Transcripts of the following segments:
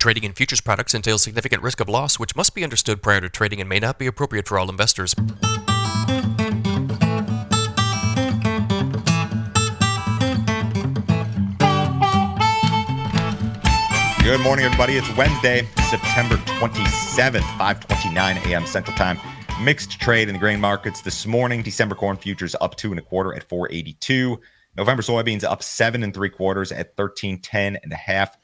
Trading in futures products entails significant risk of loss, which must be understood prior to trading and may not be appropriate for all investors. Good morning, everybody. It's Wednesday, September 27th, 5:29 a.m. Central Time. Mixed trade in the grain markets this morning. December corn futures up two and a quarter at 482. November soybeans up seven and three quarters at 1310 and a half.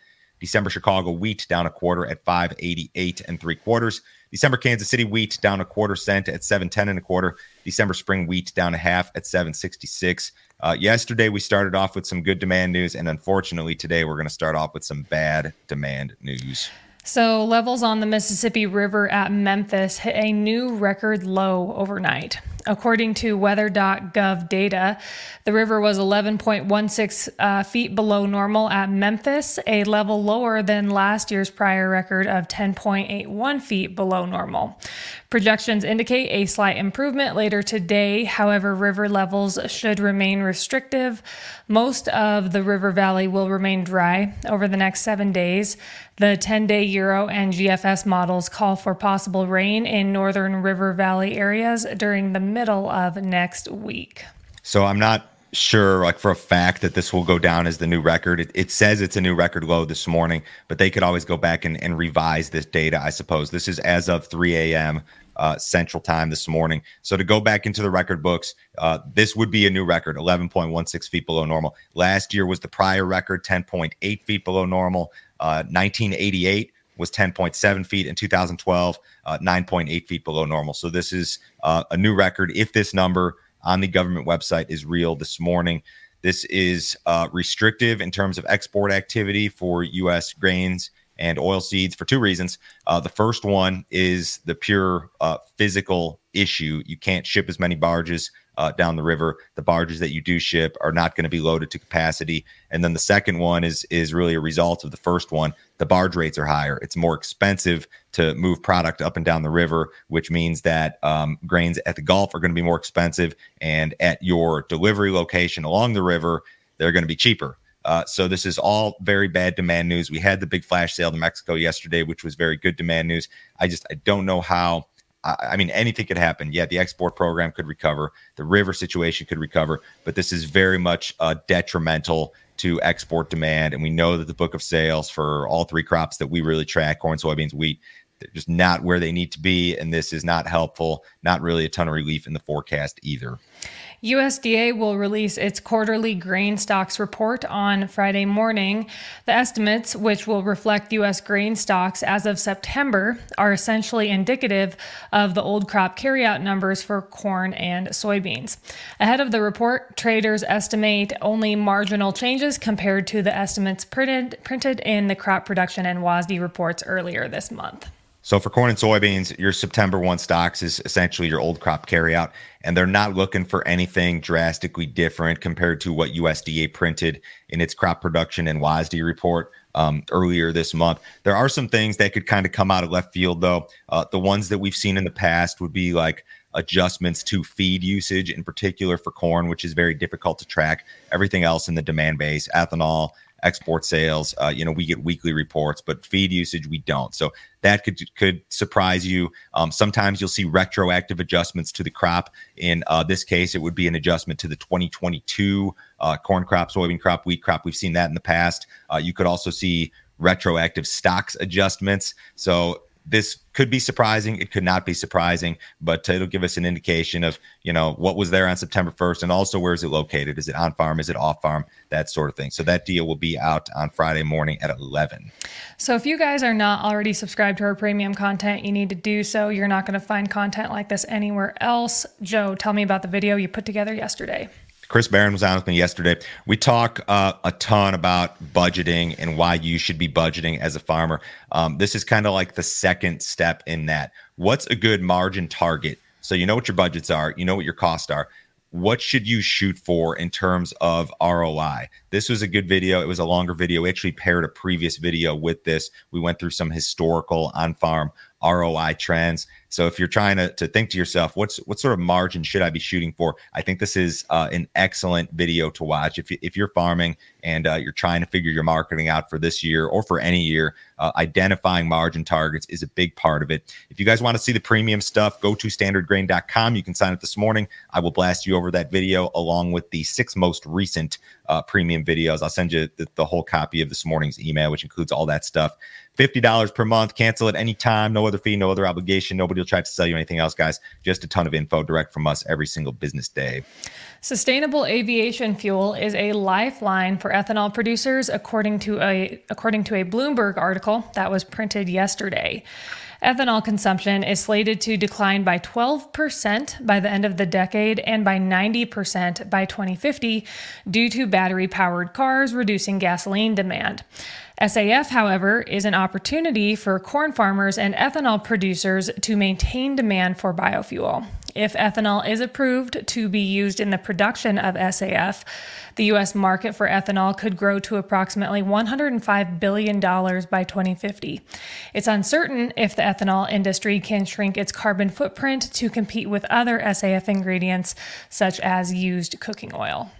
December Chicago wheat down a quarter at 588 and three quarters. December Kansas City wheat down a quarter cent at 710 and a quarter. December spring wheat down a half at 766. Uh, yesterday we started off with some good demand news, and unfortunately today we're going to start off with some bad demand news. So, levels on the Mississippi River at Memphis hit a new record low overnight. According to weather.gov data, the river was 11.16 uh, feet below normal at Memphis, a level lower than last year's prior record of 10.81 feet below normal. Projections indicate a slight improvement later today. However, river levels should remain restrictive. Most of the river valley will remain dry over the next seven days. The 10 day Euro and GFS models call for possible rain in northern river valley areas during the middle of next week. So I'm not sure like for a fact that this will go down as the new record it, it, says it's a new record low this morning but they could always go back and, and revise this data i suppose this is as of 3 a.m uh, Central Time this morning. So to go back into the record books, uh, this would be a new record, 11.16 feet below normal. Last year was the prior record, 10.8 feet below normal. Uh, 1988 was 10.7 feet in 2012, uh, 9.8 feet below normal. So this is uh, a new record. If this number on the government website is real this morning, this is uh, restrictive in terms of export activity for U.S. grains and oil seeds for two reasons. Uh, the first one is the pure uh, physical issue. You can't ship as many barges uh, down the river. The barges that you do ship are not going to be loaded to capacity. And then the second one is is really a result of the first one. The barge rates are higher. It's more expensive to move product up and down the river, which means that um, grains at the Gulf are going to be more expensive, and at your delivery location along the river, they're going to be cheaper. Uh, so this is all very bad demand news. We had the big flash sale to Mexico yesterday, which was very good demand news. I just I don't know how. I, I mean, anything could happen. Yeah, the export program could recover, the river situation could recover, but this is very much uh, detrimental to export demand. And we know that the book of sales for all three crops that we really track corn, soybeans, wheat they're just not where they need to be. And this is not helpful, not really a ton of relief in the forecast either. USDA will release its quarterly grain stocks report on Friday morning. The estimates, which will reflect U.S. grain stocks as of September, are essentially indicative of the old crop carryout numbers for corn and soybeans. Ahead of the report, traders estimate only marginal changes compared to the estimates printed, printed in the crop production and WASDE reports earlier this month. So for corn and soybeans, your September 1 stocks is essentially your old crop carryout, and they're not looking for anything drastically different compared to what USDA printed in its crop production and WASDE report um, earlier this month. There are some things that could kind of come out of left field, though. Uh, the ones that we've seen in the past would be like adjustments to feed usage, in particular for corn, which is very difficult to track. Everything else in the demand base, ethanol, export sales. Uh, you know, we get weekly reports, but feed usage we don't. So that could could surprise you. Um, sometimes you'll see retroactive adjustments to the crop. In uh, this case, it would be an adjustment to the 2022 uh, corn crop, soybean crop, wheat crop. We've seen that in the past. Uh, you could also see retroactive stocks adjustments. So this could be surprising. It could not be surprising, but it'll give us an indication of you know what was there on September 1st, and also where is it located? Is it on farm? Is it off farm? That sort of thing. So that deal will be out on Friday morning at 11. So if you guys are not already subscribed to our premium content, you need to do so. You're not going to find content like this anywhere else. Joe, tell me about the video you put together yesterday. Chris Barron was on with me yesterday. We talk uh, a ton about budgeting and why you should be budgeting as a farmer. Um, this is kind of like the second step in that. What's a good margin target? So you know what your budgets are, you know what your costs are. What should you shoot for in terms of ROI? This was a good video. It was a longer video. We actually paired a previous video with this. We went through some historical on farm ROI trends. So if you're trying to, to think to yourself, what's what sort of margin should I be shooting for? I think this is uh, an excellent video to watch. If, you, if you're farming and uh, you're trying to figure your marketing out for this year or for any year, uh, identifying margin targets is a big part of it. If you guys want to see the premium stuff, go to standardgrain.com. You can sign up this morning. I will blast you over that video along with the six most recent uh, premium videos. I'll send you the, the whole copy of this morning's email, which includes all that stuff. $50 per month, cancel at any time, no other fee, no other obligation. Nobody will try to sell you anything else, guys. Just a ton of info direct from us every single business day. Sustainable aviation fuel is a lifeline for ethanol producers, according to a according to a Bloomberg article that was printed yesterday. Ethanol consumption is slated to decline by 12% by the end of the decade and by 90% by 2050 due to battery powered cars reducing gasoline demand. SAF, however, is an opportunity for corn farmers and ethanol producers to maintain demand for biofuel. If ethanol is approved to be used in the production of SAF, the U.S. market for ethanol could grow to approximately $105 billion by 2050. It's uncertain if the ethanol industry can shrink its carbon footprint to compete with other SAF ingredients, such as used cooking oil.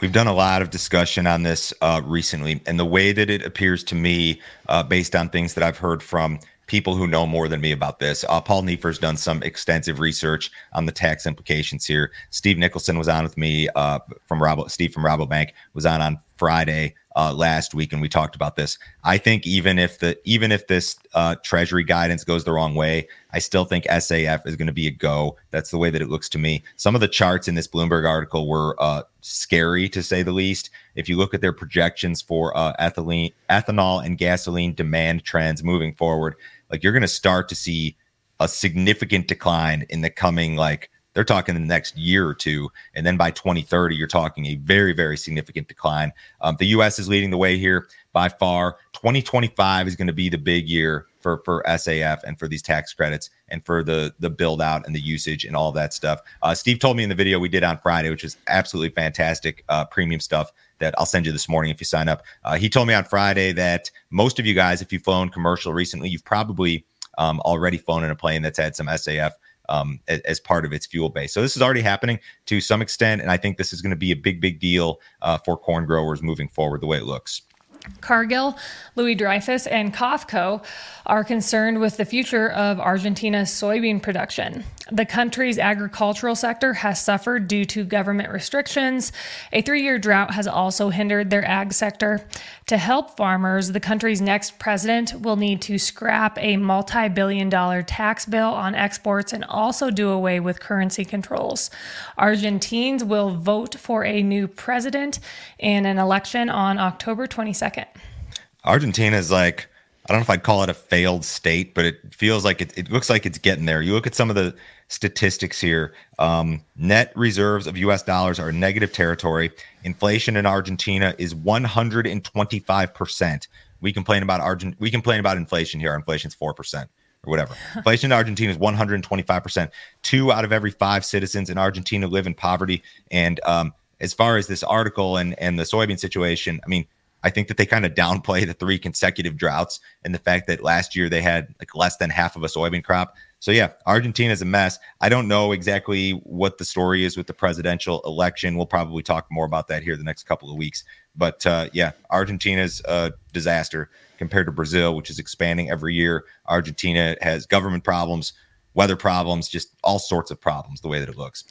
We've done a lot of discussion on this uh, recently, and the way that it appears to me, uh, based on things that I've heard from people who know more than me about this, uh, Paul Neiffer's done some extensive research on the tax implications here. Steve Nicholson was on with me uh, from Rabo, Steve from Rabobank was on on Friday uh, last week, and we talked about this. I think even if the even if this uh, Treasury guidance goes the wrong way, I still think SAF is going to be a go. That's the way that it looks to me. Some of the charts in this Bloomberg article were uh, scary to say the least. If you look at their projections for uh, ethylene, ethanol, and gasoline demand trends moving forward, like you're going to start to see a significant decline in the coming like they're talking the next year or two. And then by 2030, you're talking a very, very significant decline. Um, the US is leading the way here by far. 2025 is going to be the big year for, for SAF and for these tax credits and for the, the build out and the usage and all that stuff. Uh, Steve told me in the video we did on Friday, which is absolutely fantastic uh, premium stuff that I'll send you this morning if you sign up. Uh, he told me on Friday that most of you guys, if you've flown commercial recently, you've probably um, already flown in a plane that's had some SAF um, as, as, part of its fuel base. So this is already happening to some extent, and I think this is going to be a big, big deal uh, for corn growers moving forward. The way it looks. Cargill, Louis Dreyfus, and COFCO are concerned with the future of Argentina's soybean production. The country's agricultural sector has suffered due to government restrictions. A three year drought has also hindered their ag sector. To help farmers, the country's next president will need to scrap a multi billion dollar tax bill on exports and also do away with currency controls. Argentines will vote for a new president in an election on October 22nd. Argentina is like, I don't know if I'd call it a failed state, but it feels like it, it looks like it's getting there. You look at some of the statistics here. Um, net reserves of US dollars are negative territory. Inflation in Argentina is 125%. We complain about Argent we complain about inflation here. Inflation's 4% or whatever. Inflation in Argentina is 125%. Two out of every five citizens in Argentina live in poverty. And um, as far as this article and, and the soybean situation, I mean, I think that they kind of downplay the three consecutive droughts and the fact that last year they had like less than half of a soybean crop. So yeah, Argentina is a mess. I don't know exactly what the story is with the presidential election. We'll probably talk more about that here the next couple of weeks. But uh, yeah, Argentina's a disaster compared to Brazil, which is expanding every year. Argentina has government problems, weather problems, just all sorts of problems the way that it looks.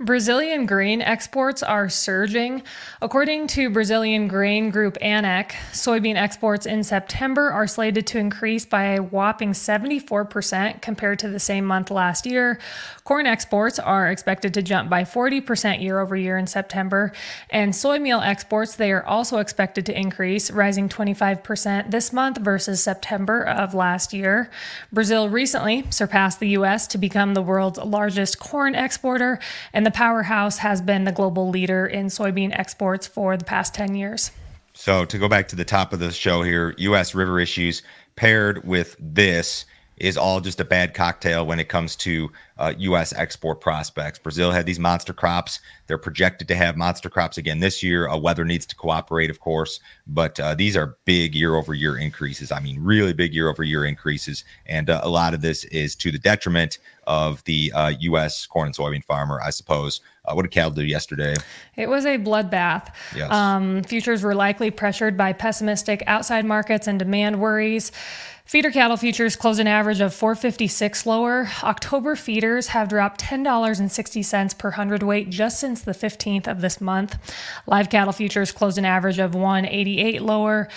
Brazilian grain exports are surging. According to Brazilian grain group ANEC, soybean exports in September are slated to increase by a whopping 74% compared to the same month last year. Corn exports are expected to jump by 40% year over year in September, and soy meal exports they are also expected to increase, rising 25% this month versus September of last year. Brazil recently surpassed the US to become the world's largest corn exporter, and the powerhouse has been the global leader in soybean exports for the past 10 years. So, to go back to the top of the show here, U.S. river issues paired with this is all just a bad cocktail when it comes to uh, U.S. export prospects. Brazil had these monster crops. They're projected to have monster crops again this year. Uh, weather needs to cooperate, of course, but uh, these are big year over year increases. I mean, really big year over year increases. And uh, a lot of this is to the detriment of the U.S. Uh, corn and soybean farmer, I suppose. Uh, what did Cal do yesterday? It was a bloodbath. Yes. Um, futures were likely pressured by pessimistic outside markets and demand worries. Feeder cattle futures close an average of 456 lower. October feeders have dropped $10.60 per hundredweight just since the 15th of this month. Live cattle futures close an average of 188 lower.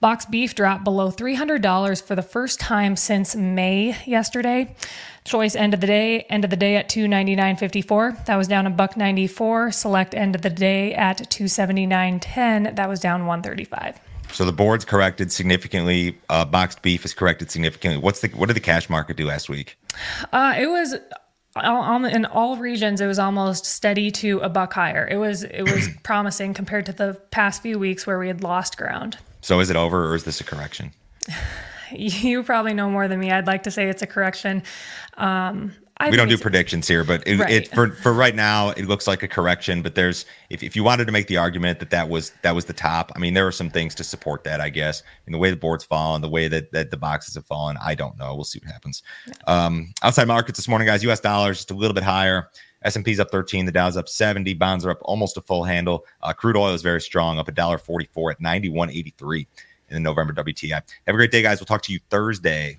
Box beef dropped below $300 for the first time since May yesterday. Choice end of the day, end of the day at 299.54. That was down a buck 94. Select end of the day at 279.10. That was down 135. So the board's corrected significantly. Uh, boxed beef is corrected significantly. What's the what did the cash market do last week? Uh, it was in all regions. It was almost steady to a buck higher. It was it was promising compared to the past few weeks where we had lost ground. So is it over or is this a correction? You probably know more than me. I'd like to say it's a correction. Um, I we don't do predictions here, but it, right. it, for for right now, it looks like a correction. But there's if, if you wanted to make the argument that that was that was the top, I mean, there are some things to support that. I guess in the way the board's fallen, the way that, that the boxes have fallen, I don't know. We'll see what happens. Yeah. Um, outside markets this morning, guys. U.S. dollars just a little bit higher. S&P's up 13, the Dow's up 70, bonds are up almost a full handle. Uh, crude oil is very strong, up a dollar 44 at 91.83 in the November WTI. Have a great day, guys. We'll talk to you Thursday.